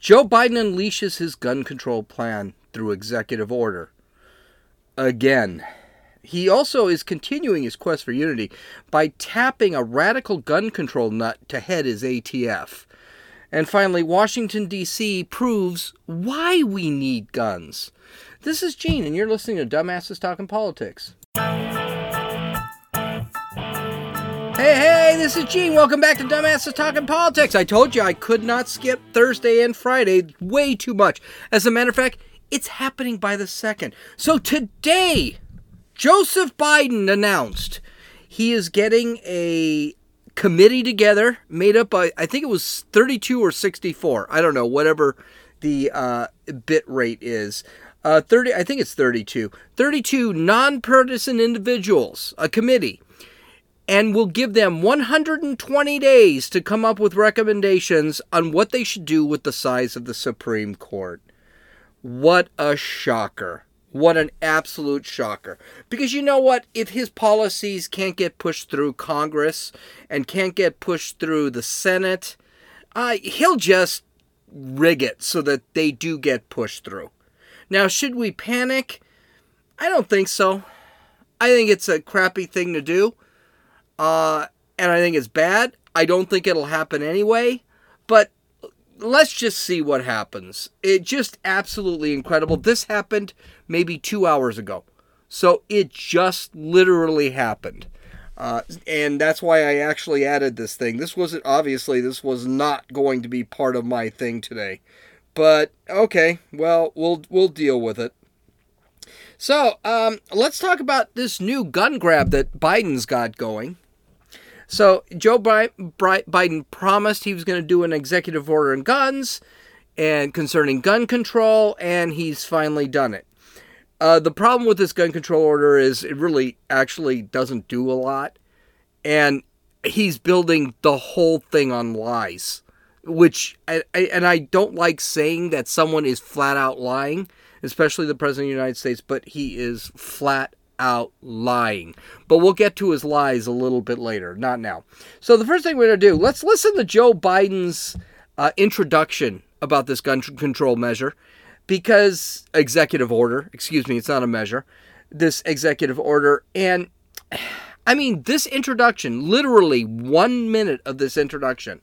Joe Biden unleashes his gun control plan through executive order. Again. He also is continuing his quest for unity by tapping a radical gun control nut to head his ATF. And finally, Washington, D.C. proves why we need guns. This is Gene, and you're listening to Dumbasses Talking Politics. Hey, hey, this is Gene. Welcome back to Dumbasses Talking Politics. I told you I could not skip Thursday and Friday way too much. As a matter of fact, it's happening by the second. So today, Joseph Biden announced he is getting a committee together made up by, I think it was 32 or 64. I don't know, whatever the uh, bit rate is. Uh, 30, I think it's 32. 32 nonpartisan individuals, a committee and will give them 120 days to come up with recommendations on what they should do with the size of the Supreme Court. What a shocker. What an absolute shocker. Because you know what? If his policies can't get pushed through Congress and can't get pushed through the Senate, uh, he'll just rig it so that they do get pushed through. Now, should we panic? I don't think so. I think it's a crappy thing to do. Uh, and I think it's bad. I don't think it'll happen anyway, but let's just see what happens. It just absolutely incredible. This happened maybe two hours ago. So it just literally happened. Uh, and that's why I actually added this thing. This wasn't obviously this was not going to be part of my thing today, but okay. Well, we'll we'll deal with it. So um, let's talk about this new gun grab that Biden's got going. So Joe Biden promised he was going to do an executive order on guns and concerning gun control, and he's finally done it. Uh, the problem with this gun control order is it really actually doesn't do a lot, and he's building the whole thing on lies. Which I, I, and I don't like saying that someone is flat out lying, especially the president of the United States, but he is flat out lying. But we'll get to his lies a little bit later, not now. So the first thing we're going to do, let's listen to Joe Biden's uh, introduction about this gun control measure because executive order, excuse me, it's not a measure. This executive order and I mean, this introduction, literally 1 minute of this introduction,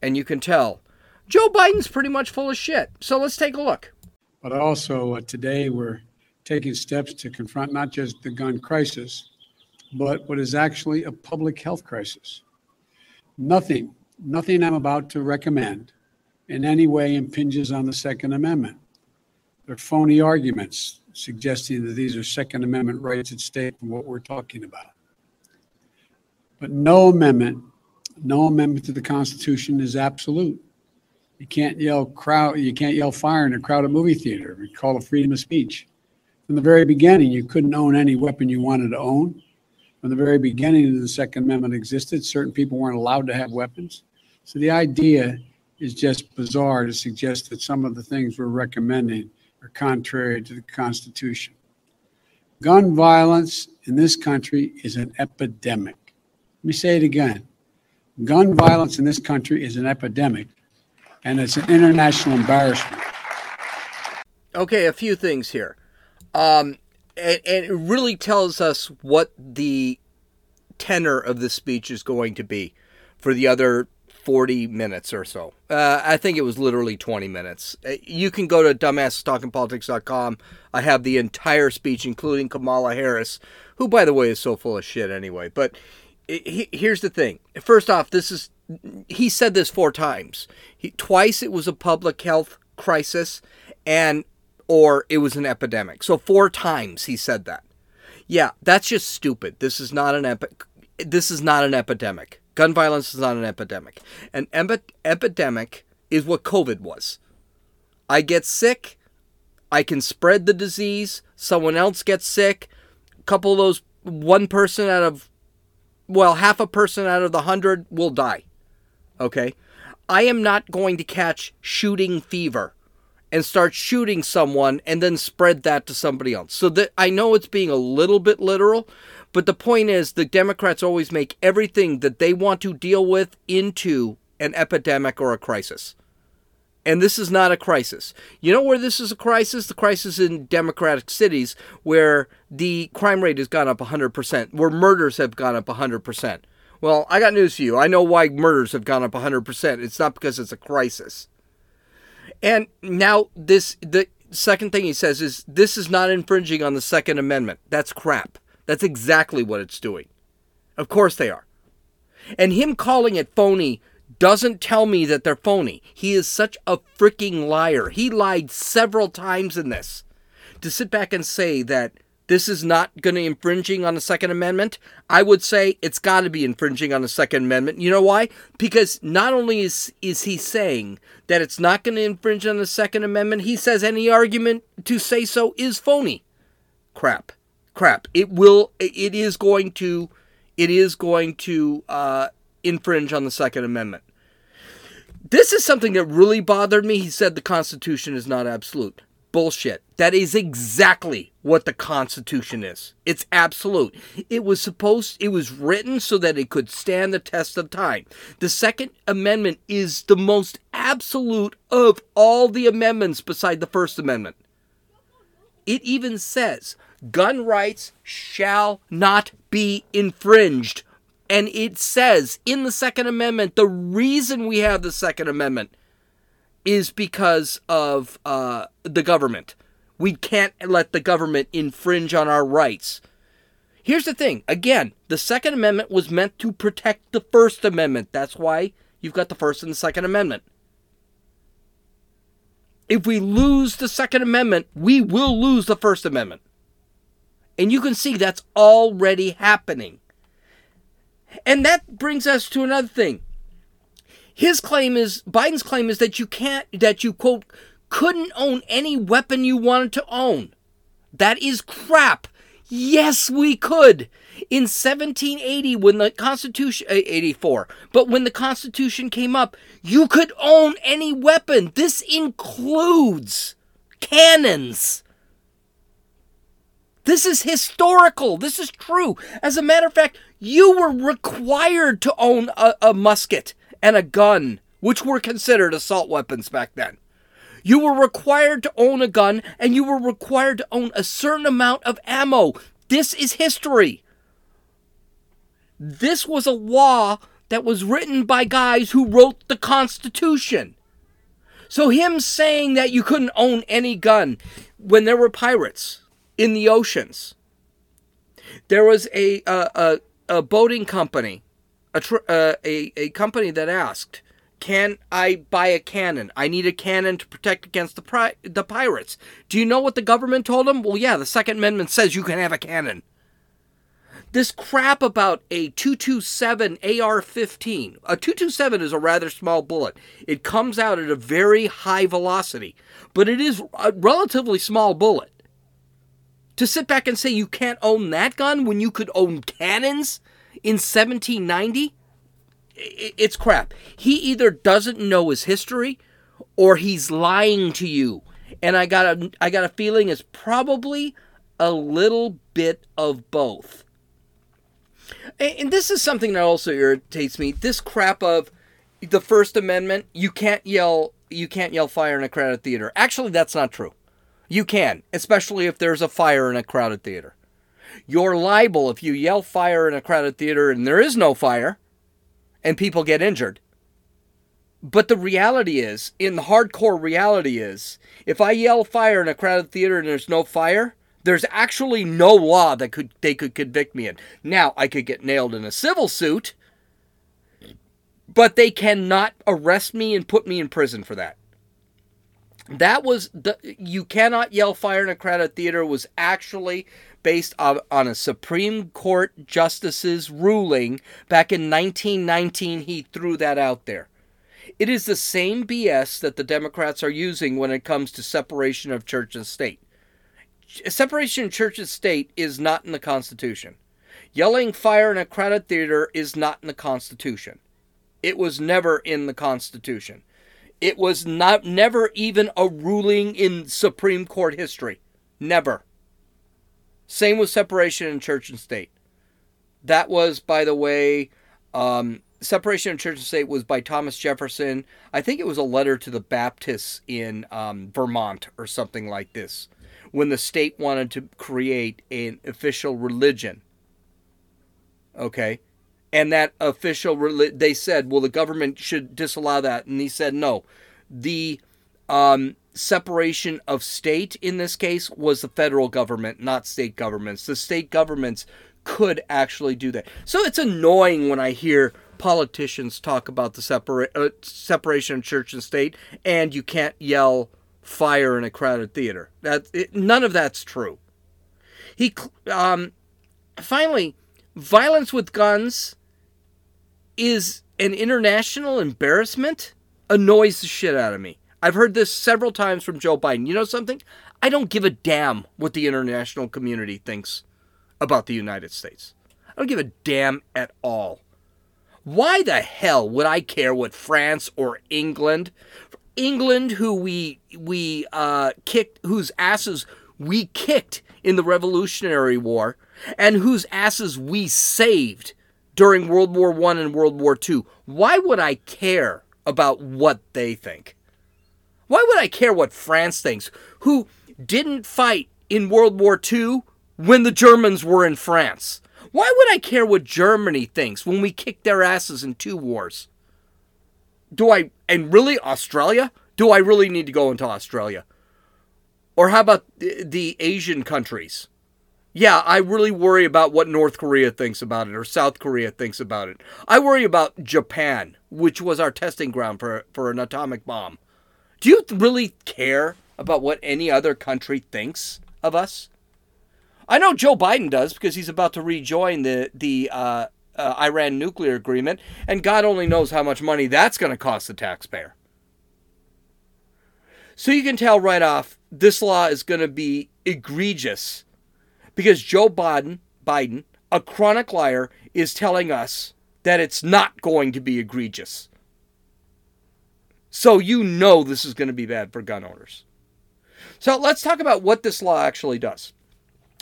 and you can tell Joe Biden's pretty much full of shit. So let's take a look. But also, uh, today we're taking steps to confront not just the gun crisis, but what is actually a public health crisis. Nothing, nothing I'm about to recommend in any way impinges on the Second Amendment. They're phony arguments suggesting that these are Second Amendment rights at stake from what we're talking about. But no amendment, no amendment to the Constitution is absolute. You can't yell crowd, you can't yell fire in a crowded movie theater. We call it freedom of speech. From the very beginning, you couldn't own any weapon you wanted to own. From the very beginning, the Second Amendment existed. Certain people weren't allowed to have weapons. So the idea is just bizarre to suggest that some of the things we're recommending are contrary to the Constitution. Gun violence in this country is an epidemic. Let me say it again. Gun violence in this country is an epidemic, and it's an international embarrassment. Okay, a few things here. Um, and, and it really tells us what the tenor of the speech is going to be for the other 40 minutes or so. Uh, I think it was literally 20 minutes. Uh, you can go to dumbasstalkingpolitics.com. I have the entire speech, including Kamala Harris, who, by the way, is so full of shit anyway. But it, here's the thing. First off, this is he said this four times. He, twice it was a public health crisis, and or it was an epidemic. So four times he said that. Yeah, that's just stupid. This is not an epi- this is not an epidemic. Gun violence is not an epidemic. An epi- epidemic is what COVID was. I get sick, I can spread the disease, someone else gets sick, a couple of those one person out of well, half a person out of the 100 will die. Okay? I am not going to catch shooting fever and start shooting someone and then spread that to somebody else. So that I know it's being a little bit literal, but the point is the Democrats always make everything that they want to deal with into an epidemic or a crisis. And this is not a crisis. You know where this is a crisis? The crisis in democratic cities where the crime rate has gone up 100%, where murders have gone up 100%. Well, I got news for you. I know why murders have gone up 100%. It's not because it's a crisis. And now this the second thing he says is this is not infringing on the second amendment. That's crap. That's exactly what it's doing. Of course they are. And him calling it phony doesn't tell me that they're phony. He is such a freaking liar. He lied several times in this. To sit back and say that this is not going to infringing on the Second Amendment, I would say it's got to be infringing on the Second Amendment. You know why? Because not only is is he saying that it's not going to infringe on the Second Amendment, he says any argument to say so is phony. Crap, crap. It will. It is going to. It is going to uh, infringe on the Second Amendment. This is something that really bothered me. He said the Constitution is not absolute. Bullshit. That is exactly what the Constitution is. It's absolute. It was supposed, it was written so that it could stand the test of time. The Second Amendment is the most absolute of all the amendments beside the First Amendment. It even says gun rights shall not be infringed. And it says in the Second Amendment the reason we have the Second Amendment is because of uh, the government. We can't let the government infringe on our rights. Here's the thing again, the Second Amendment was meant to protect the First Amendment. That's why you've got the First and the Second Amendment. If we lose the Second Amendment, we will lose the First Amendment. And you can see that's already happening. And that brings us to another thing his claim is Biden's claim is that you can't that you quote couldn't own any weapon you wanted to own. That is crap. Yes, we could. In 1780 when the Constitution uh, 84, but when the Constitution came up, you could own any weapon. This includes cannons. This is historical. This is true. As a matter of fact, you were required to own a, a musket and a gun, which were considered assault weapons back then. You were required to own a gun and you were required to own a certain amount of ammo. This is history. This was a law that was written by guys who wrote the Constitution. So, him saying that you couldn't own any gun when there were pirates in the oceans, there was a, a, a, a boating company a, tr- uh, a, a company that asked, "Can I buy a cannon? I need a cannon to protect against the pri- the pirates." Do you know what the government told them? Well, yeah, the Second Amendment says you can have a cannon. This crap about a 227 AR-15. A 227 is a rather small bullet. It comes out at a very high velocity, but it is a relatively small bullet. To sit back and say you can't own that gun when you could own cannons in 1790, it's crap. He either doesn't know his history or he's lying to you. And I got a I got a feeling it's probably a little bit of both. And this is something that also irritates me. This crap of the First Amendment, you can't yell you can't yell fire in a crowded theater. Actually, that's not true. You can, especially if there's a fire in a crowded theater. You're liable if you yell fire in a crowded theater and there is no fire and people get injured. But the reality is, in the hardcore reality is, if I yell fire in a crowded theater and there's no fire, there's actually no law that could they could convict me in. Now I could get nailed in a civil suit, but they cannot arrest me and put me in prison for that. That was the you cannot yell fire in a crowded theater was actually based on, on a Supreme Court justice's ruling back in 1919. He threw that out there. It is the same BS that the Democrats are using when it comes to separation of church and state. Separation of church and state is not in the Constitution. Yelling fire in a crowded theater is not in the Constitution. It was never in the Constitution. It was not never even a ruling in Supreme Court history. Never. Same with separation in church and state. That was, by the way, um, separation of church and state was by Thomas Jefferson. I think it was a letter to the Baptists in um, Vermont or something like this, when the state wanted to create an official religion. Okay, and that official they said, well, the government should disallow that, and he said no. The um, separation of state in this case was the federal government, not state governments. The state governments could actually do that. So it's annoying when I hear politicians talk about the separa- uh, separation of church and state, and you can't yell fire in a crowded theater. That it, none of that's true. He um, finally, violence with guns is an international embarrassment. Annoys the shit out of me. I've heard this several times from Joe Biden. You know something? I don't give a damn what the international community thinks about the United States. I don't give a damn at all. Why the hell would I care what France or England, England, who we we uh, kicked, whose asses we kicked in the Revolutionary War, and whose asses we saved during World War One and World War Two? Why would I care about what they think? Why would I care what France thinks, who didn't fight in World War II when the Germans were in France? Why would I care what Germany thinks when we kicked their asses in two wars? Do I, and really Australia? Do I really need to go into Australia? Or how about the, Asian countries? Yeah, I really worry about what North Korea thinks about it or South Korea thinks about it. I worry about Japan, which was our testing ground for, for an atomic bomb. Do you really care about what any other country thinks of us? I know Joe Biden does because he's about to rejoin the the uh, uh, Iran nuclear agreement, and God only knows how much money that's going to cost the taxpayer. So you can tell right off this law is going to be egregious because Joe Biden, Biden, a chronic liar, is telling us that it's not going to be egregious. So you know this is going to be bad for gun owners. So let's talk about what this law actually does.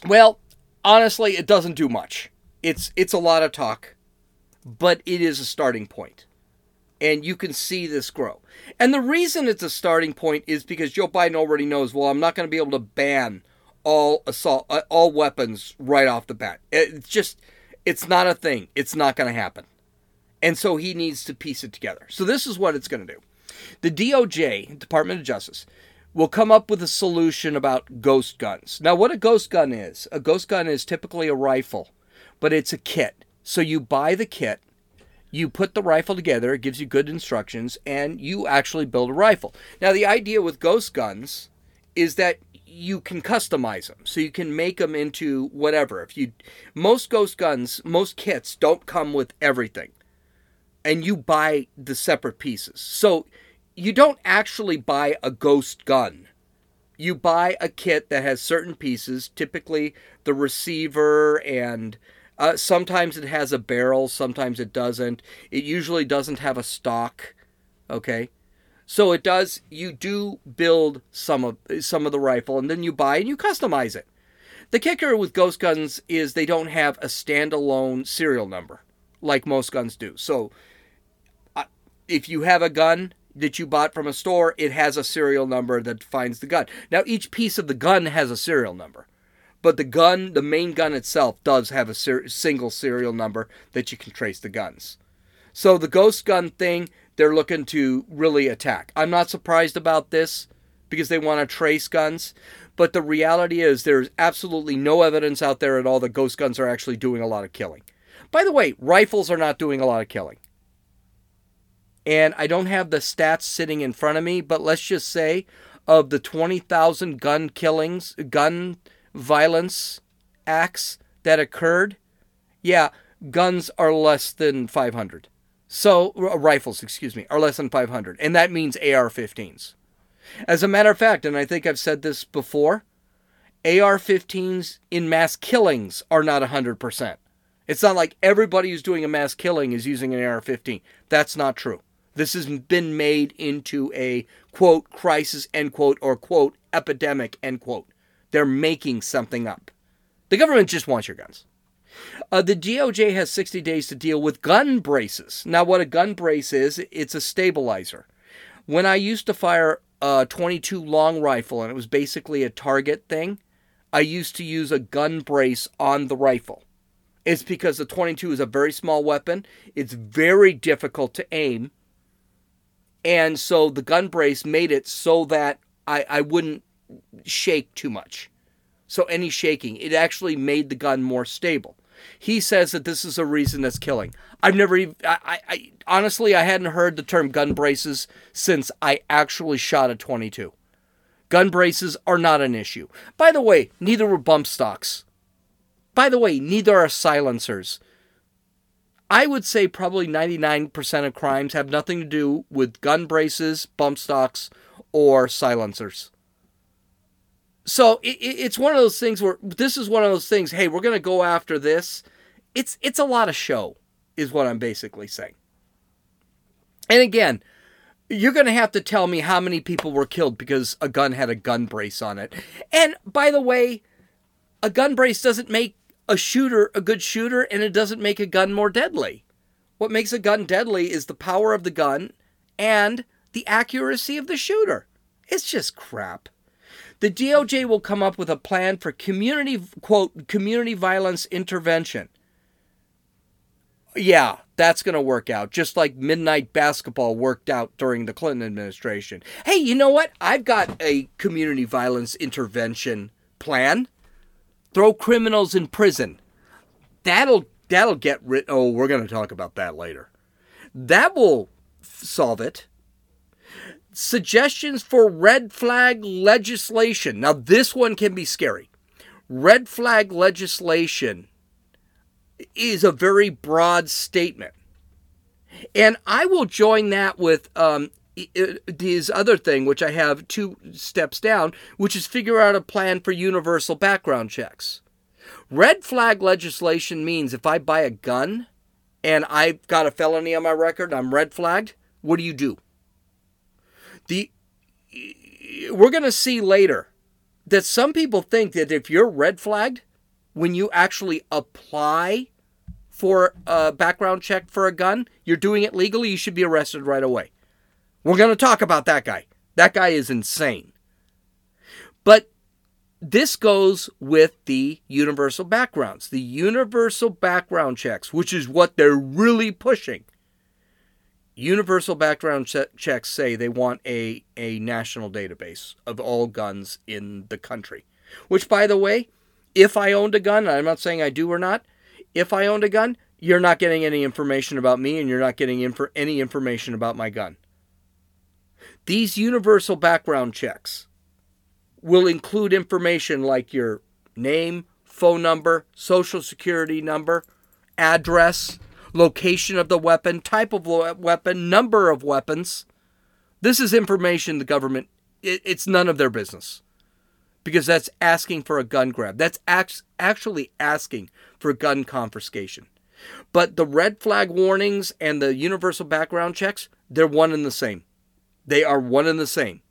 Well, honestly, it doesn't do much. It's it's a lot of talk, but it is a starting point. And you can see this grow. And the reason it's a starting point is because Joe Biden already knows, well, I'm not going to be able to ban all assault uh, all weapons right off the bat. It's just it's not a thing. It's not going to happen. And so he needs to piece it together. So this is what it's going to do. The DOJ, Department of Justice, will come up with a solution about ghost guns. Now, what a ghost gun is a ghost gun is typically a rifle, but it's a kit. So you buy the kit, you put the rifle together, it gives you good instructions, and you actually build a rifle. Now, the idea with ghost guns is that you can customize them so you can make them into whatever if you most ghost guns most kits don't come with everything and you buy the separate pieces. So you don't actually buy a ghost gun. You buy a kit that has certain pieces, typically the receiver, and uh, sometimes it has a barrel, sometimes it doesn't. It usually doesn't have a stock. Okay, so it does. You do build some of some of the rifle, and then you buy and you customize it. The kicker with ghost guns is they don't have a standalone serial number like most guns do. So if you have a gun that you bought from a store, it has a serial number that defines the gun. Now, each piece of the gun has a serial number, but the gun, the main gun itself, does have a ser- single serial number that you can trace the guns. So, the ghost gun thing, they're looking to really attack. I'm not surprised about this because they want to trace guns, but the reality is there's absolutely no evidence out there at all that ghost guns are actually doing a lot of killing. By the way, rifles are not doing a lot of killing and I don't have the stats sitting in front of me, but let's just say of the 20,000 gun killings, gun violence acts that occurred, yeah, guns are less than 500. So, rifles, excuse me, are less than 500, and that means AR 15s. As a matter of fact, and I think I've said this before, AR 15s in mass killings are not 100%. It's not like everybody who's doing a mass killing is using an AR 15. That's not true. This has been made into a quote crisis end quote or quote epidemic end quote. They're making something up. The government just wants your guns. Uh, the DOJ has 60 days to deal with gun braces. Now, what a gun brace is, it's a stabilizer. When I used to fire a 22 long rifle, and it was basically a target thing, I used to use a gun brace on the rifle. It's because the 22 is a very small weapon. It's very difficult to aim. And so the gun brace made it so that I, I wouldn't shake too much. So any shaking, it actually made the gun more stable. He says that this is a reason that's killing. I've never even, I, I, honestly, I hadn't heard the term gun braces since I actually shot a 22. Gun braces are not an issue. By the way, neither were bump stocks. By the way, neither are silencers. I would say probably 99% of crimes have nothing to do with gun braces, bump stocks, or silencers. So it, it's one of those things where this is one of those things. Hey, we're going to go after this. It's it's a lot of show, is what I'm basically saying. And again, you're going to have to tell me how many people were killed because a gun had a gun brace on it. And by the way, a gun brace doesn't make a shooter a good shooter, and it doesn't make a gun more deadly. What makes a gun deadly is the power of the gun and the accuracy of the shooter. It's just crap. The DOJ will come up with a plan for community quote community violence intervention. Yeah, that's going to work out just like midnight basketball worked out during the Clinton administration. Hey, you know what? I've got a community violence intervention plan. Throw criminals in prison. That'll that'll get rid Oh, we're going to talk about that later. That will solve it suggestions for red flag legislation. Now, this one can be scary. Red flag legislation is a very broad statement. And I will join that with um, this other thing, which I have two steps down, which is figure out a plan for universal background checks. Red flag legislation means if I buy a gun and I've got a felony on my record, I'm red flagged, what do you do? the we're going to see later that some people think that if you're red flagged when you actually apply for a background check for a gun, you're doing it legally, you should be arrested right away. We're going to talk about that guy. That guy is insane. But this goes with the universal backgrounds, the universal background checks, which is what they're really pushing universal background checks say they want a, a national database of all guns in the country. Which, by the way, if I owned a gun, I'm not saying I do or not, if I owned a gun, you're not getting any information about me and you're not getting infor- any information about my gun. These universal background checks will include information like your name, phone number, social security number, address, location of the weapon, type of weapon, number of weapons. This is information the government, it, it's none of their business because that's asking for a gun grab. That's actually asking for gun confiscation. But the red flag warnings and the universal background checks, they're one and the same. They are one and the same.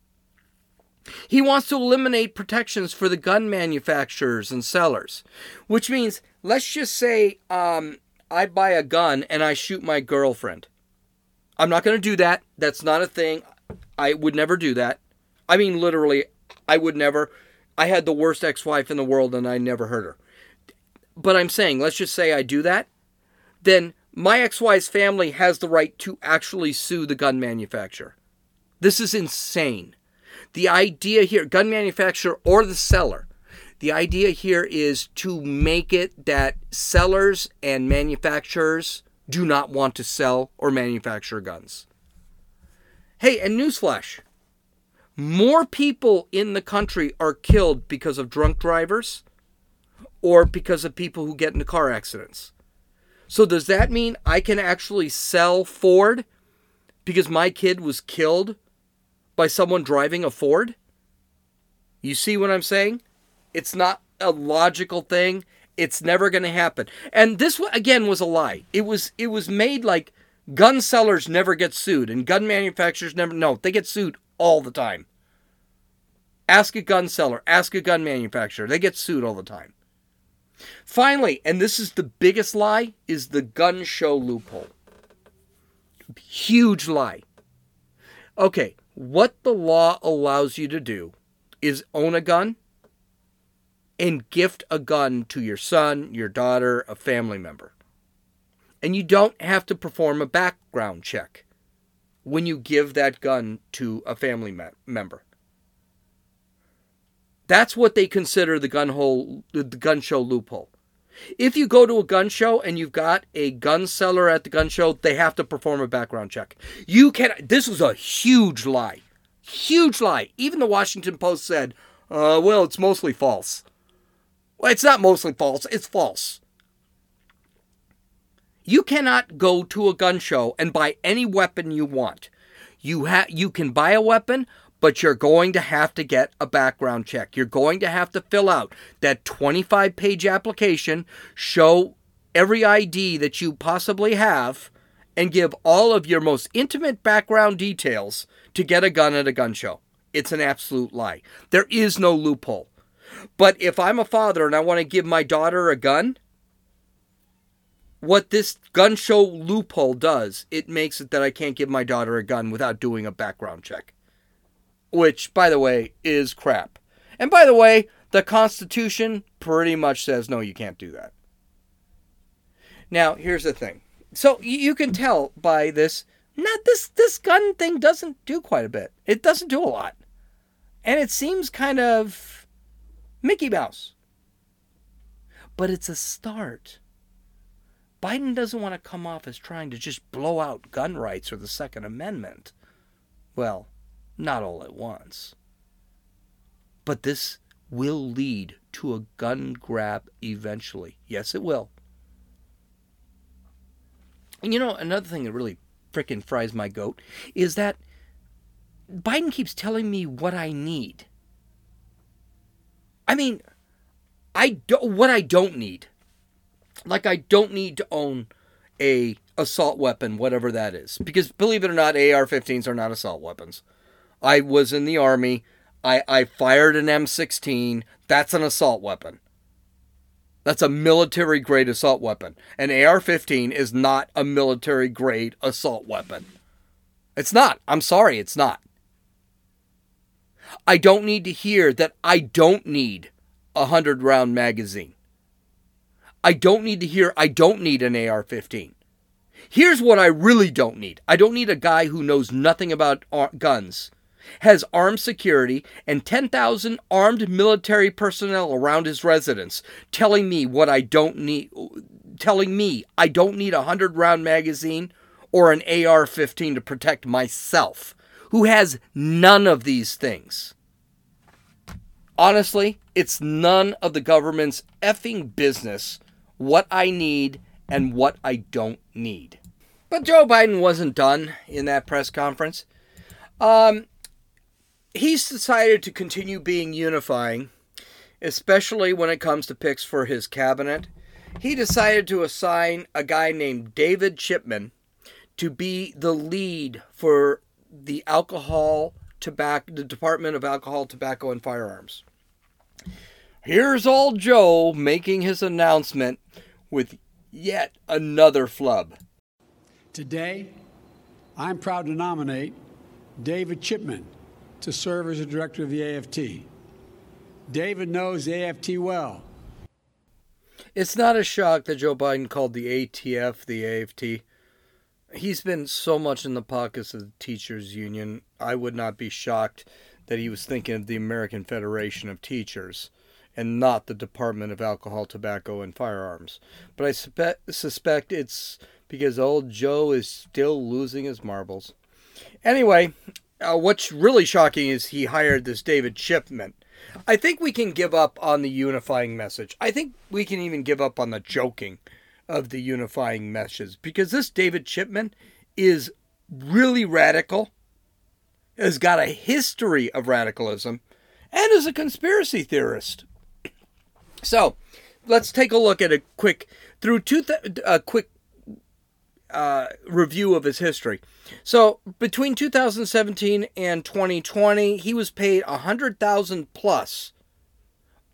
He wants to eliminate protections for the gun manufacturers and sellers, which means, let's just say um, I buy a gun and I shoot my girlfriend. I'm not going to do that. That's not a thing. I would never do that. I mean, literally, I would never. I had the worst ex wife in the world and I never hurt her. But I'm saying, let's just say I do that. Then my ex wife's family has the right to actually sue the gun manufacturer. This is insane. The idea here, gun manufacturer or the seller, the idea here is to make it that sellers and manufacturers do not want to sell or manufacture guns. Hey, and newsflash more people in the country are killed because of drunk drivers or because of people who get into car accidents. So, does that mean I can actually sell Ford because my kid was killed by someone driving a Ford? You see what I'm saying? It's not a logical thing. It's never going to happen. And this again was a lie. It was it was made like gun sellers never get sued and gun manufacturers never no, they get sued all the time. Ask a gun seller, ask a gun manufacturer. They get sued all the time. Finally, and this is the biggest lie, is the gun show loophole. Huge lie. Okay, what the law allows you to do is own a gun and gift a gun to your son, your daughter, a family member. And you don't have to perform a background check when you give that gun to a family me- member. That's what they consider the gun hole, the gun show loophole. If you go to a gun show and you've got a gun seller at the gun show, they have to perform a background check. You can. This was a huge lie, huge lie. Even the Washington Post said, uh, "Well, it's mostly false." Well, it's not mostly false. It's false. You cannot go to a gun show and buy any weapon you want. You ha- you can buy a weapon, but you're going to have to get a background check. You're going to have to fill out that 25 page application, show every ID that you possibly have, and give all of your most intimate background details to get a gun at a gun show. It's an absolute lie. There is no loophole. But if I'm a father and I want to give my daughter a gun, what this gun show loophole does, it makes it that I can't give my daughter a gun without doing a background check. Which, by the way, is crap. And by the way, the Constitution pretty much says no, you can't do that. Now, here's the thing. So you can tell by this, not this this gun thing doesn't do quite a bit. It doesn't do a lot. And it seems kind of Mickey Mouse. But it's a start. Biden doesn't want to come off as trying to just blow out gun rights or the Second Amendment. Well, not all at once. But this will lead to a gun grab eventually. Yes, it will. And you know, another thing that really frickin' fries my goat is that Biden keeps telling me what I need. I mean, I don't what I don't need. Like I don't need to own a assault weapon, whatever that is, because believe it or not, AR-15s are not assault weapons. I was in the army. I, I fired an M16. That's an assault weapon. That's a military grade assault weapon. An AR 15 is not a military grade assault weapon. It's not. I'm sorry, it's not. I don't need to hear that I don't need a 100 round magazine. I don't need to hear I don't need an AR 15. Here's what I really don't need I don't need a guy who knows nothing about guns, has armed security, and 10,000 armed military personnel around his residence telling me what I don't need, telling me I don't need a 100 round magazine or an AR 15 to protect myself, who has none of these things. Honestly, it's none of the government's effing business what I need and what I don't need. But Joe Biden wasn't done in that press conference. Um, he's decided to continue being unifying, especially when it comes to picks for his cabinet. He decided to assign a guy named David Chipman to be the lead for the alcohol, tobacco, the Department of Alcohol, Tobacco, and Firearms. Here's old Joe making his announcement with yet another flub. Today, I'm proud to nominate David Chipman to serve as the director of the AFT. David knows the AFT well. It's not a shock that Joe Biden called the ATF the AFT. He's been so much in the pockets of the teachers union. I would not be shocked that he was thinking of the American Federation of Teachers and not the Department of Alcohol, Tobacco, and Firearms. But I suspect it's because old Joe is still losing his marbles. Anyway, uh, what's really shocking is he hired this David Chipman. I think we can give up on the unifying message. I think we can even give up on the joking of the unifying messages because this David Chipman is really radical, has got a history of radicalism, and is a conspiracy theorist. So, let's take a look at a quick through two th- a quick uh, review of his history. So, between 2017 and 2020, he was paid a 100,000 plus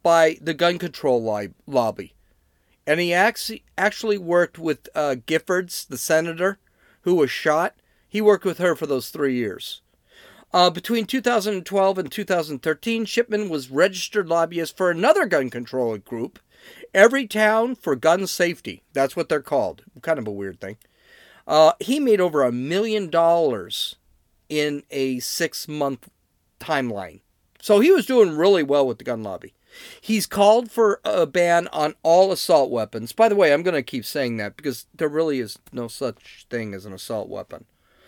by the gun control li- lobby And he actually actually worked with uh, Giffords, the senator who was shot. He worked with her for those three years. Uh, between 2012 and 2013, Chipman was registered lobbyist for another gun control group, Everytown for Gun Safety. That's what they're called. Kind of a weird thing. Uh, he made over a million dollars in a six month timeline. So he was doing really well with the gun lobby. He's called for a ban on all assault weapons. By the way, I'm going to keep saying that because there really is no such thing as an assault weapon.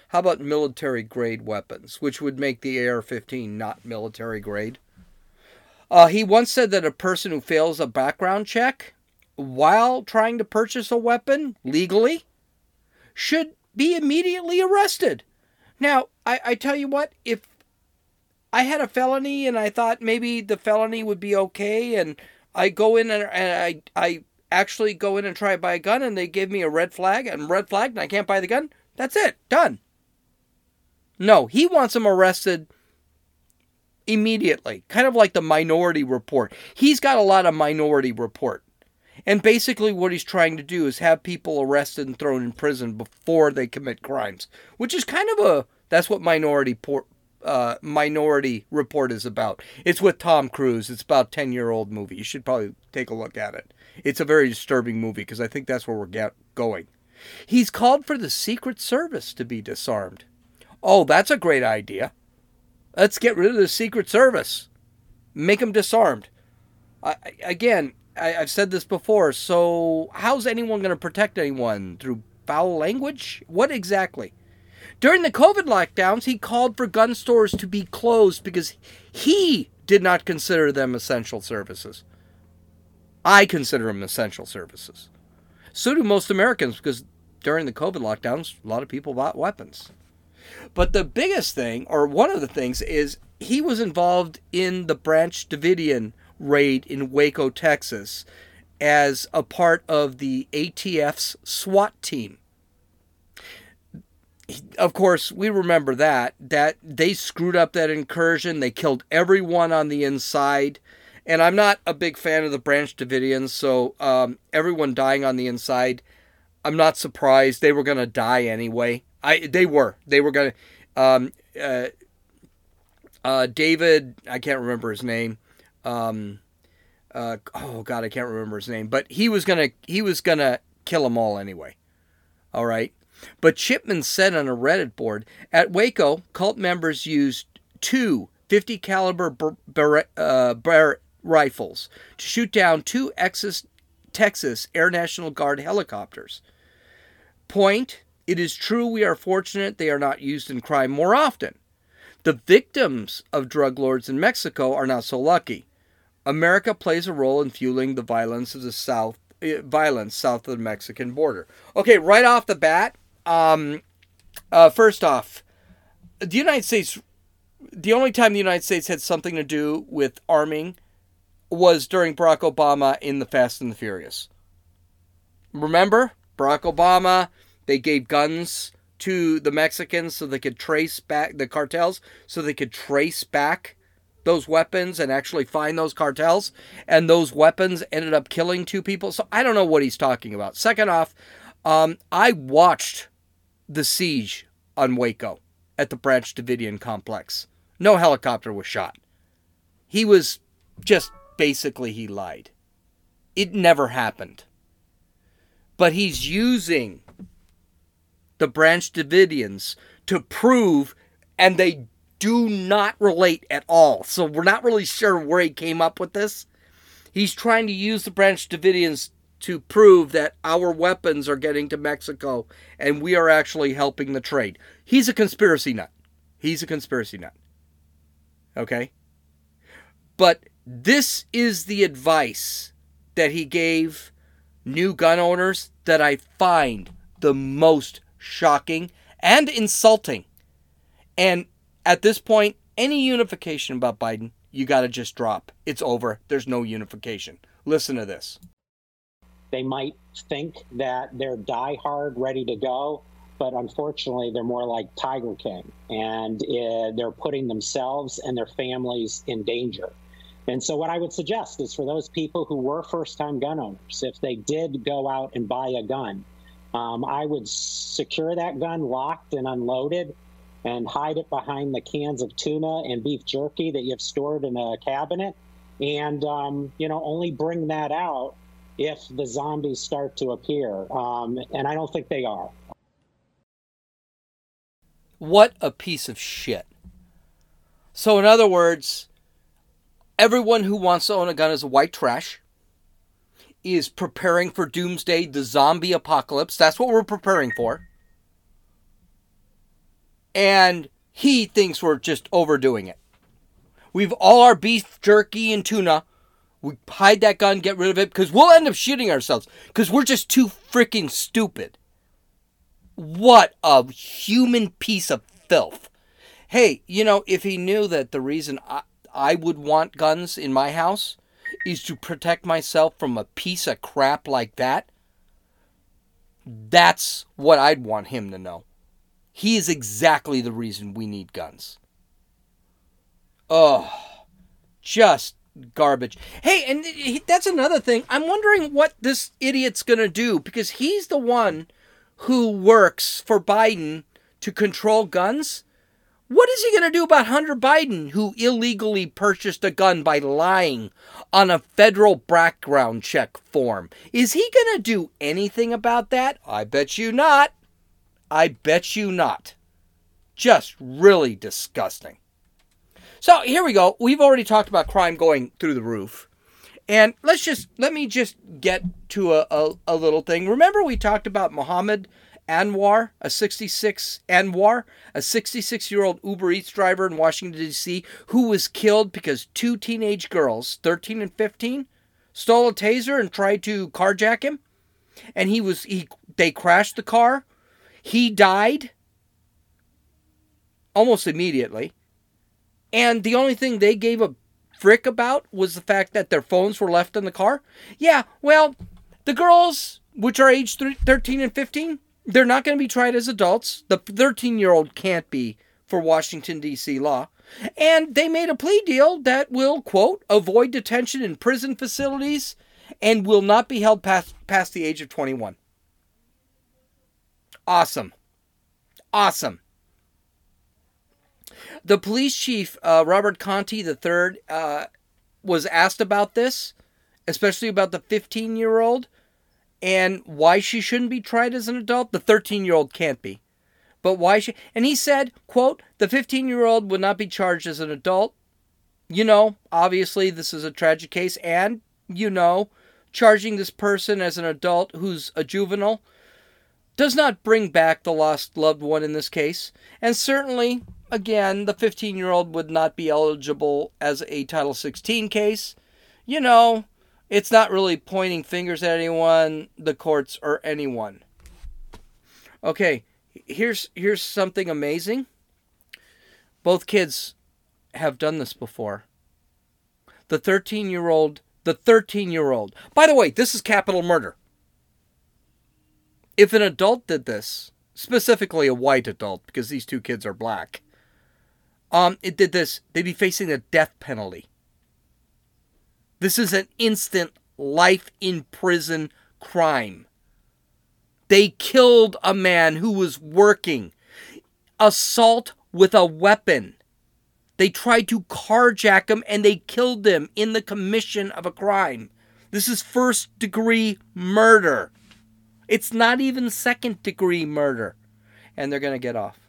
How about military grade weapons, which would make the AR 15 not military grade? Uh, he once said that a person who fails a background check while trying to purchase a weapon legally should be immediately arrested. Now, I, I tell you what, if I had a felony and I thought maybe the felony would be okay, and I go in and, and I, I actually go in and try to buy a gun and they give me a red flag and red flag and I can't buy the gun, that's it, done. No, he wants him arrested immediately, kind of like the minority report. He's got a lot of minority report. And basically, what he's trying to do is have people arrested and thrown in prison before they commit crimes, which is kind of a that's what Minority por- uh, Minority Report is about. It's with Tom Cruise. It's about ten year old movie. You should probably take a look at it. It's a very disturbing movie because I think that's where we're get- going. He's called for the Secret Service to be disarmed. Oh, that's a great idea. Let's get rid of the Secret Service. Make them disarmed. I, again, I, have said this before. So, how's anyone going to protect anyone through foul language? What exactly? During the COVID lockdowns, he called for gun stores to be closed because he did not consider them essential services. I consider them essential services. So do most Americans because during the COVID lockdowns, a lot of people bought weapons. But the biggest thing, or one of the things, is he was involved in the Branch Davidian raid in Waco, Texas, as a part of the ATF's SWAT team. Of course, we remember that that they screwed up that incursion. They killed everyone on the inside, and I'm not a big fan of the Branch Davidians. So um, everyone dying on the inside, I'm not surprised. They were going to die anyway. I they were they were to. Um, uh, uh, David, I can't remember his name um, uh, oh god, I can't remember his name, but he was gonna he was gonna kill them all anyway. All right, but Chipman said on a Reddit board at Waco, cult members used two 50 caliber bar- uh, bar- rifles to shoot down two Texas, Texas Air National Guard helicopters. Point: It is true we are fortunate they are not used in crime more often. The victims of drug lords in Mexico are not so lucky. America plays a role in fueling the violence of the South, uh, violence south of the Mexican border. Okay, right off the bat, um, uh, first off, the United States, the only time the United States had something to do with arming was during Barack Obama in the Fast and the Furious. Remember, Barack Obama, they gave guns to the Mexicans so they could trace back the cartels, so they could trace back those weapons and actually find those cartels. And those weapons ended up killing two people. So I don't know what he's talking about. Second off, um, I watched the siege on Waco at the Branch Davidian complex. No helicopter was shot. He was just basically, he lied. It never happened. But he's using the Branch Davidians to prove, and they do not relate at all. So we're not really sure where he came up with this. He's trying to use the Branch Davidians to prove that our weapons are getting to Mexico and we are actually helping the trade. He's a conspiracy nut. He's a conspiracy nut. Okay? But this is the advice that he gave new gun owners that I find the most shocking and insulting. And at this point, any unification about Biden, you got to just drop. It's over. There's no unification. Listen to this. They might think that they're diehard, ready to go, but unfortunately, they're more like Tiger King, and uh, they're putting themselves and their families in danger. And so, what I would suggest is for those people who were first time gun owners, if they did go out and buy a gun, um, I would secure that gun locked and unloaded and hide it behind the cans of tuna and beef jerky that you've stored in a cabinet. And, um, you know, only bring that out if the zombies start to appear. Um, and I don't think they are. What a piece of shit. So, in other words, everyone who wants to own a gun is white trash, is preparing for doomsday, the zombie apocalypse. That's what we're preparing for. And he thinks we're just overdoing it. We've all our beef jerky and tuna. We hide that gun, get rid of it, because we'll end up shooting ourselves. Because we're just too freaking stupid. What a human piece of filth. Hey, you know, if he knew that the reason I, I would want guns in my house is to protect myself from a piece of crap like that, that's what I'd want him to know. He is exactly the reason we need guns. Oh, just garbage. Hey, and that's another thing. I'm wondering what this idiot's going to do because he's the one who works for Biden to control guns. What is he going to do about Hunter Biden, who illegally purchased a gun by lying on a federal background check form? Is he going to do anything about that? I bet you not. I bet you not. Just really disgusting. So here we go. We've already talked about crime going through the roof. And let's just let me just get to a, a, a little thing. Remember we talked about Muhammad Anwar, a 66 Anwar, a 66 year old Uber Eats driver in Washington D.C., who was killed because two teenage girls, 13 and 15, stole a taser and tried to carjack him. And he was he they crashed the car. He died almost immediately. And the only thing they gave a frick about was the fact that their phones were left in the car. Yeah, well, the girls, which are age 13 and 15, they're not going to be tried as adults. The 13 year old can't be for Washington, D.C. law. And they made a plea deal that will, quote, avoid detention in prison facilities and will not be held past, past the age of 21. Awesome. Awesome. The police chief, uh, Robert Contee III, uh, was asked about this, especially about the 15 year old and why she shouldn't be tried as an adult. The 13 year old can't be. But why she. And he said, quote, the 15 year old would not be charged as an adult. You know, obviously, this is a tragic case. And, you know, charging this person as an adult who's a juvenile does not bring back the lost loved one in this case. And certainly, again, the 15 year old would not be eligible as a Title 16 case. You know, it's not really pointing fingers at anyone, the courts, or anyone. Okay, here's here's something amazing. Both kids have done this before. The 13 year old, the 13 year old. By the way, this is capital murder. If an adult did this, specifically a white adult, because these two kids are black, um, it did this, they'd be facing the death penalty. This is an instant life in prison crime. They killed a man who was working. Assault with a weapon. They tried to carjack him and they killed him in the commission of a crime. This is first degree murder. It's not even second degree murder. And they're going to get off.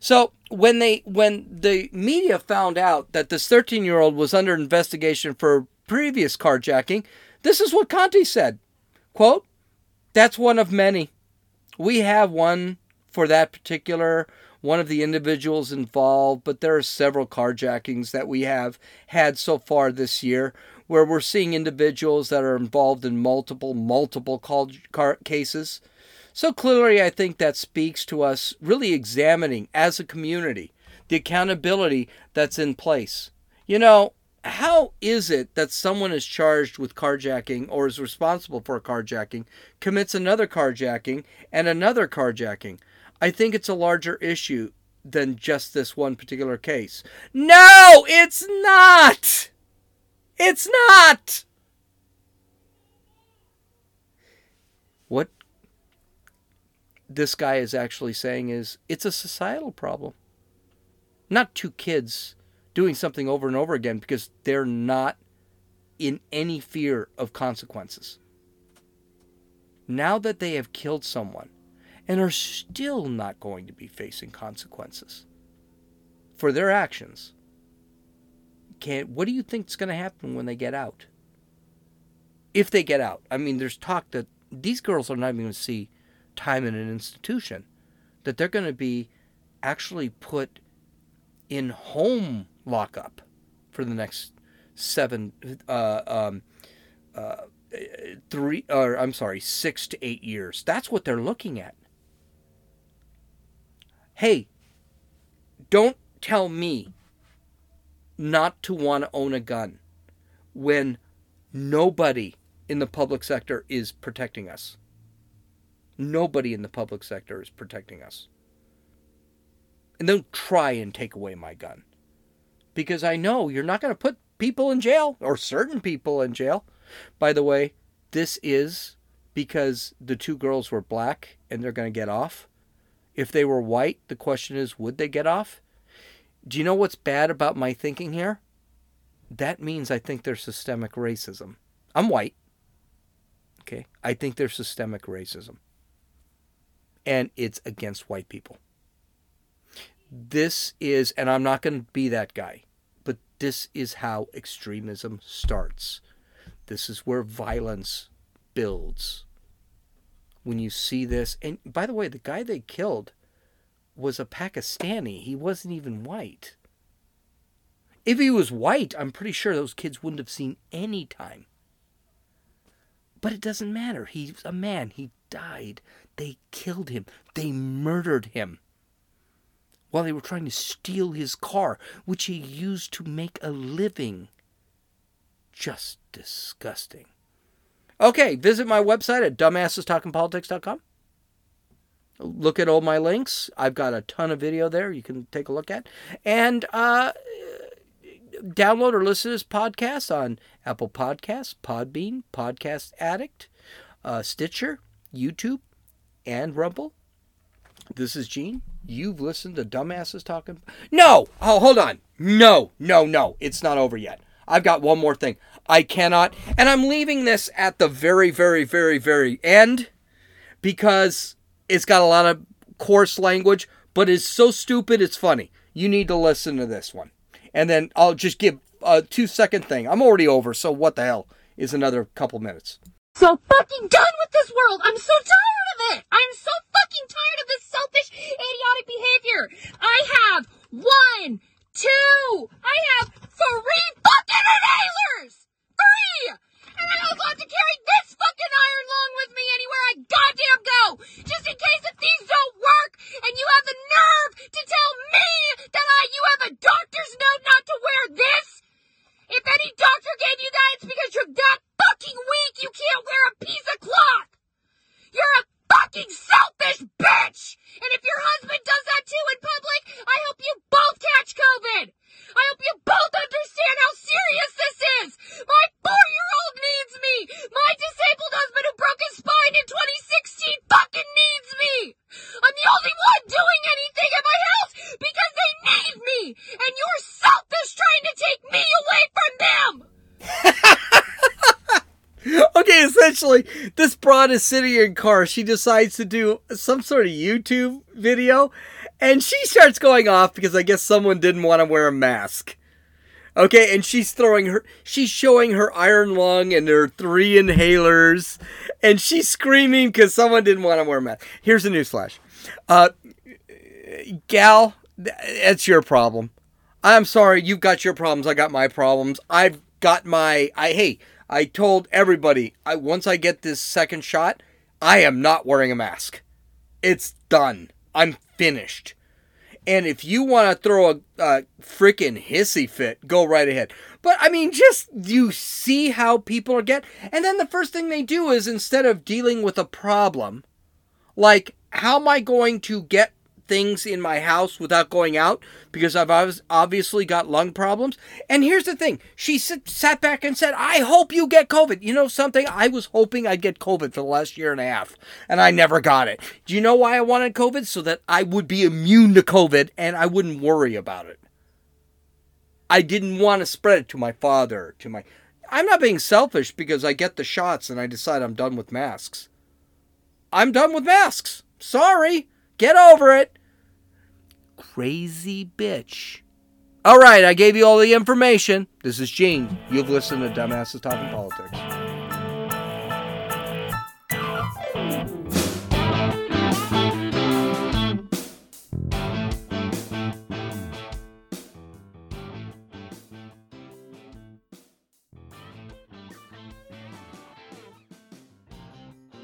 So when they when the media found out that this 13 year old was under investigation for previous carjacking, this is what Contee said. Quote, that's one of many. We have one for that particular one of the individuals involved, but there are several carjackings that we have had so far this year where we're seeing individuals that are involved in multiple, multiple car cases. So clearly, I think that speaks to us really examining as a community the accountability that's in place. You know, how is it that someone is charged with carjacking or is responsible for carjacking, commits another carjacking and another carjacking? I think it's a larger issue than just this one particular case. No, it's not. It's not. What this guy is actually saying is it's a societal problem. Not two kids doing something over and over again because they're not in any fear of consequences. Now that they have killed someone and are still not going to be facing consequences for their actions, can what do you think is going to happen when they get out? If they get out, I mean, there's talk that these girls are not even going to see time in an institution, that they're going to be actually put in home lockup for the next seven, uh, um, uh, three, or I'm sorry, six to eight years. That's what they're looking at. Hey, don't tell me not to want to own a gun when nobody in the public sector is protecting us. Nobody in the public sector is protecting us. And don't try and take away my gun. Because I know you're not going to put people in jail or certain people in jail. By the way, this is because the two girls were black and they're going to get off. If they were white, the question is would they get off? Do you know what's bad about my thinking here? That means I think there's systemic racism. I'm white. Okay. I think there's systemic racism. And it's against white people. This is, and I'm not going to be that guy, but this is how extremism starts. This is where violence builds. When you see this, and by the way, the guy they killed was a Pakistani. He wasn't even white. If he was white, I'm pretty sure those kids wouldn't have seen any time. But it doesn't matter. He's a man. He died. They killed him. They murdered him while they were trying to steal his car, which he used to make a living. Just disgusting. Okay, visit my website at dumbassestalkingpolitics.com. Look at all my links. I've got a ton of video there you can take a look at. And uh, download or listen to this podcast on Apple Podcasts, Podbean, Podcast Addict, uh, Stitcher, YouTube, and Rumble. This is Gene. You've listened to Dumbasses Talking. No! Oh, hold on. No, no, no. It's not over yet. I've got one more thing. I cannot. And I'm leaving this at the very, very, very, very end because it's got a lot of coarse language, but it's so stupid it's funny. You need to listen to this one. And then I'll just give a two second thing. I'm already over, so what the hell is another couple minutes. So fucking done with this world. I'm so tired of it. I'm so fucking tired of this selfish, idiotic behavior. I have one, two, I have three fucking inhalers. Three. And I also have to carry this fucking iron lung with me anywhere I goddamn go. Just in case if these don't work and you have the nerve to tell me that I, you have a doctor's note not to wear this. If any doctor gave you that, it's because you're that fucking weak you can't wear a piece of cloth. You're a fucking selfish bitch! And if your husband does that too in public, I hope you both catch COVID! I hope you both understand how serious this is! My four-year-old needs me! My disabled husband who broke his spine in 2016 fucking needs me! I'm the only one doing anything at my house because they need me! And you're selfish trying to take me away from them! okay, essentially, broad is sitting in car. She decides to do some sort of YouTube video, and she starts going off because I guess someone didn't want to wear a mask. Okay, and she's throwing her, she's showing her iron lung and her three inhalers, and she's screaming because someone didn't want to wear a mask. Here's a newsflash, uh, gal, that's your problem. I'm sorry, you've got your problems. I got my problems. I've got my, I hey, I told everybody, I once I get this second shot, I am not wearing a mask. It's done. I'm finished. And if you want to throw a, a freaking hissy fit, go right ahead. But I mean, just you see how people are get, and then the first thing they do is instead of dealing with a problem, like how am I going to get things in my house without going out because I've obviously got lung problems. And here's the thing she sat back and said, I hope you get COVID. You know something? I was hoping I'd get COVID for the last year and a half, and I never got it. Do you know why I wanted COVID? So that I would be immune to COVID and I wouldn't worry about it. I didn't want to spread it to my father, to my. I'm not being selfish because I get the shots and I decide I'm done with masks. I'm done with masks. Sorry. Get over it. Crazy bitch. All right, I gave you all the information. This is Gene. You've listened to Dumbasses Talking Politics.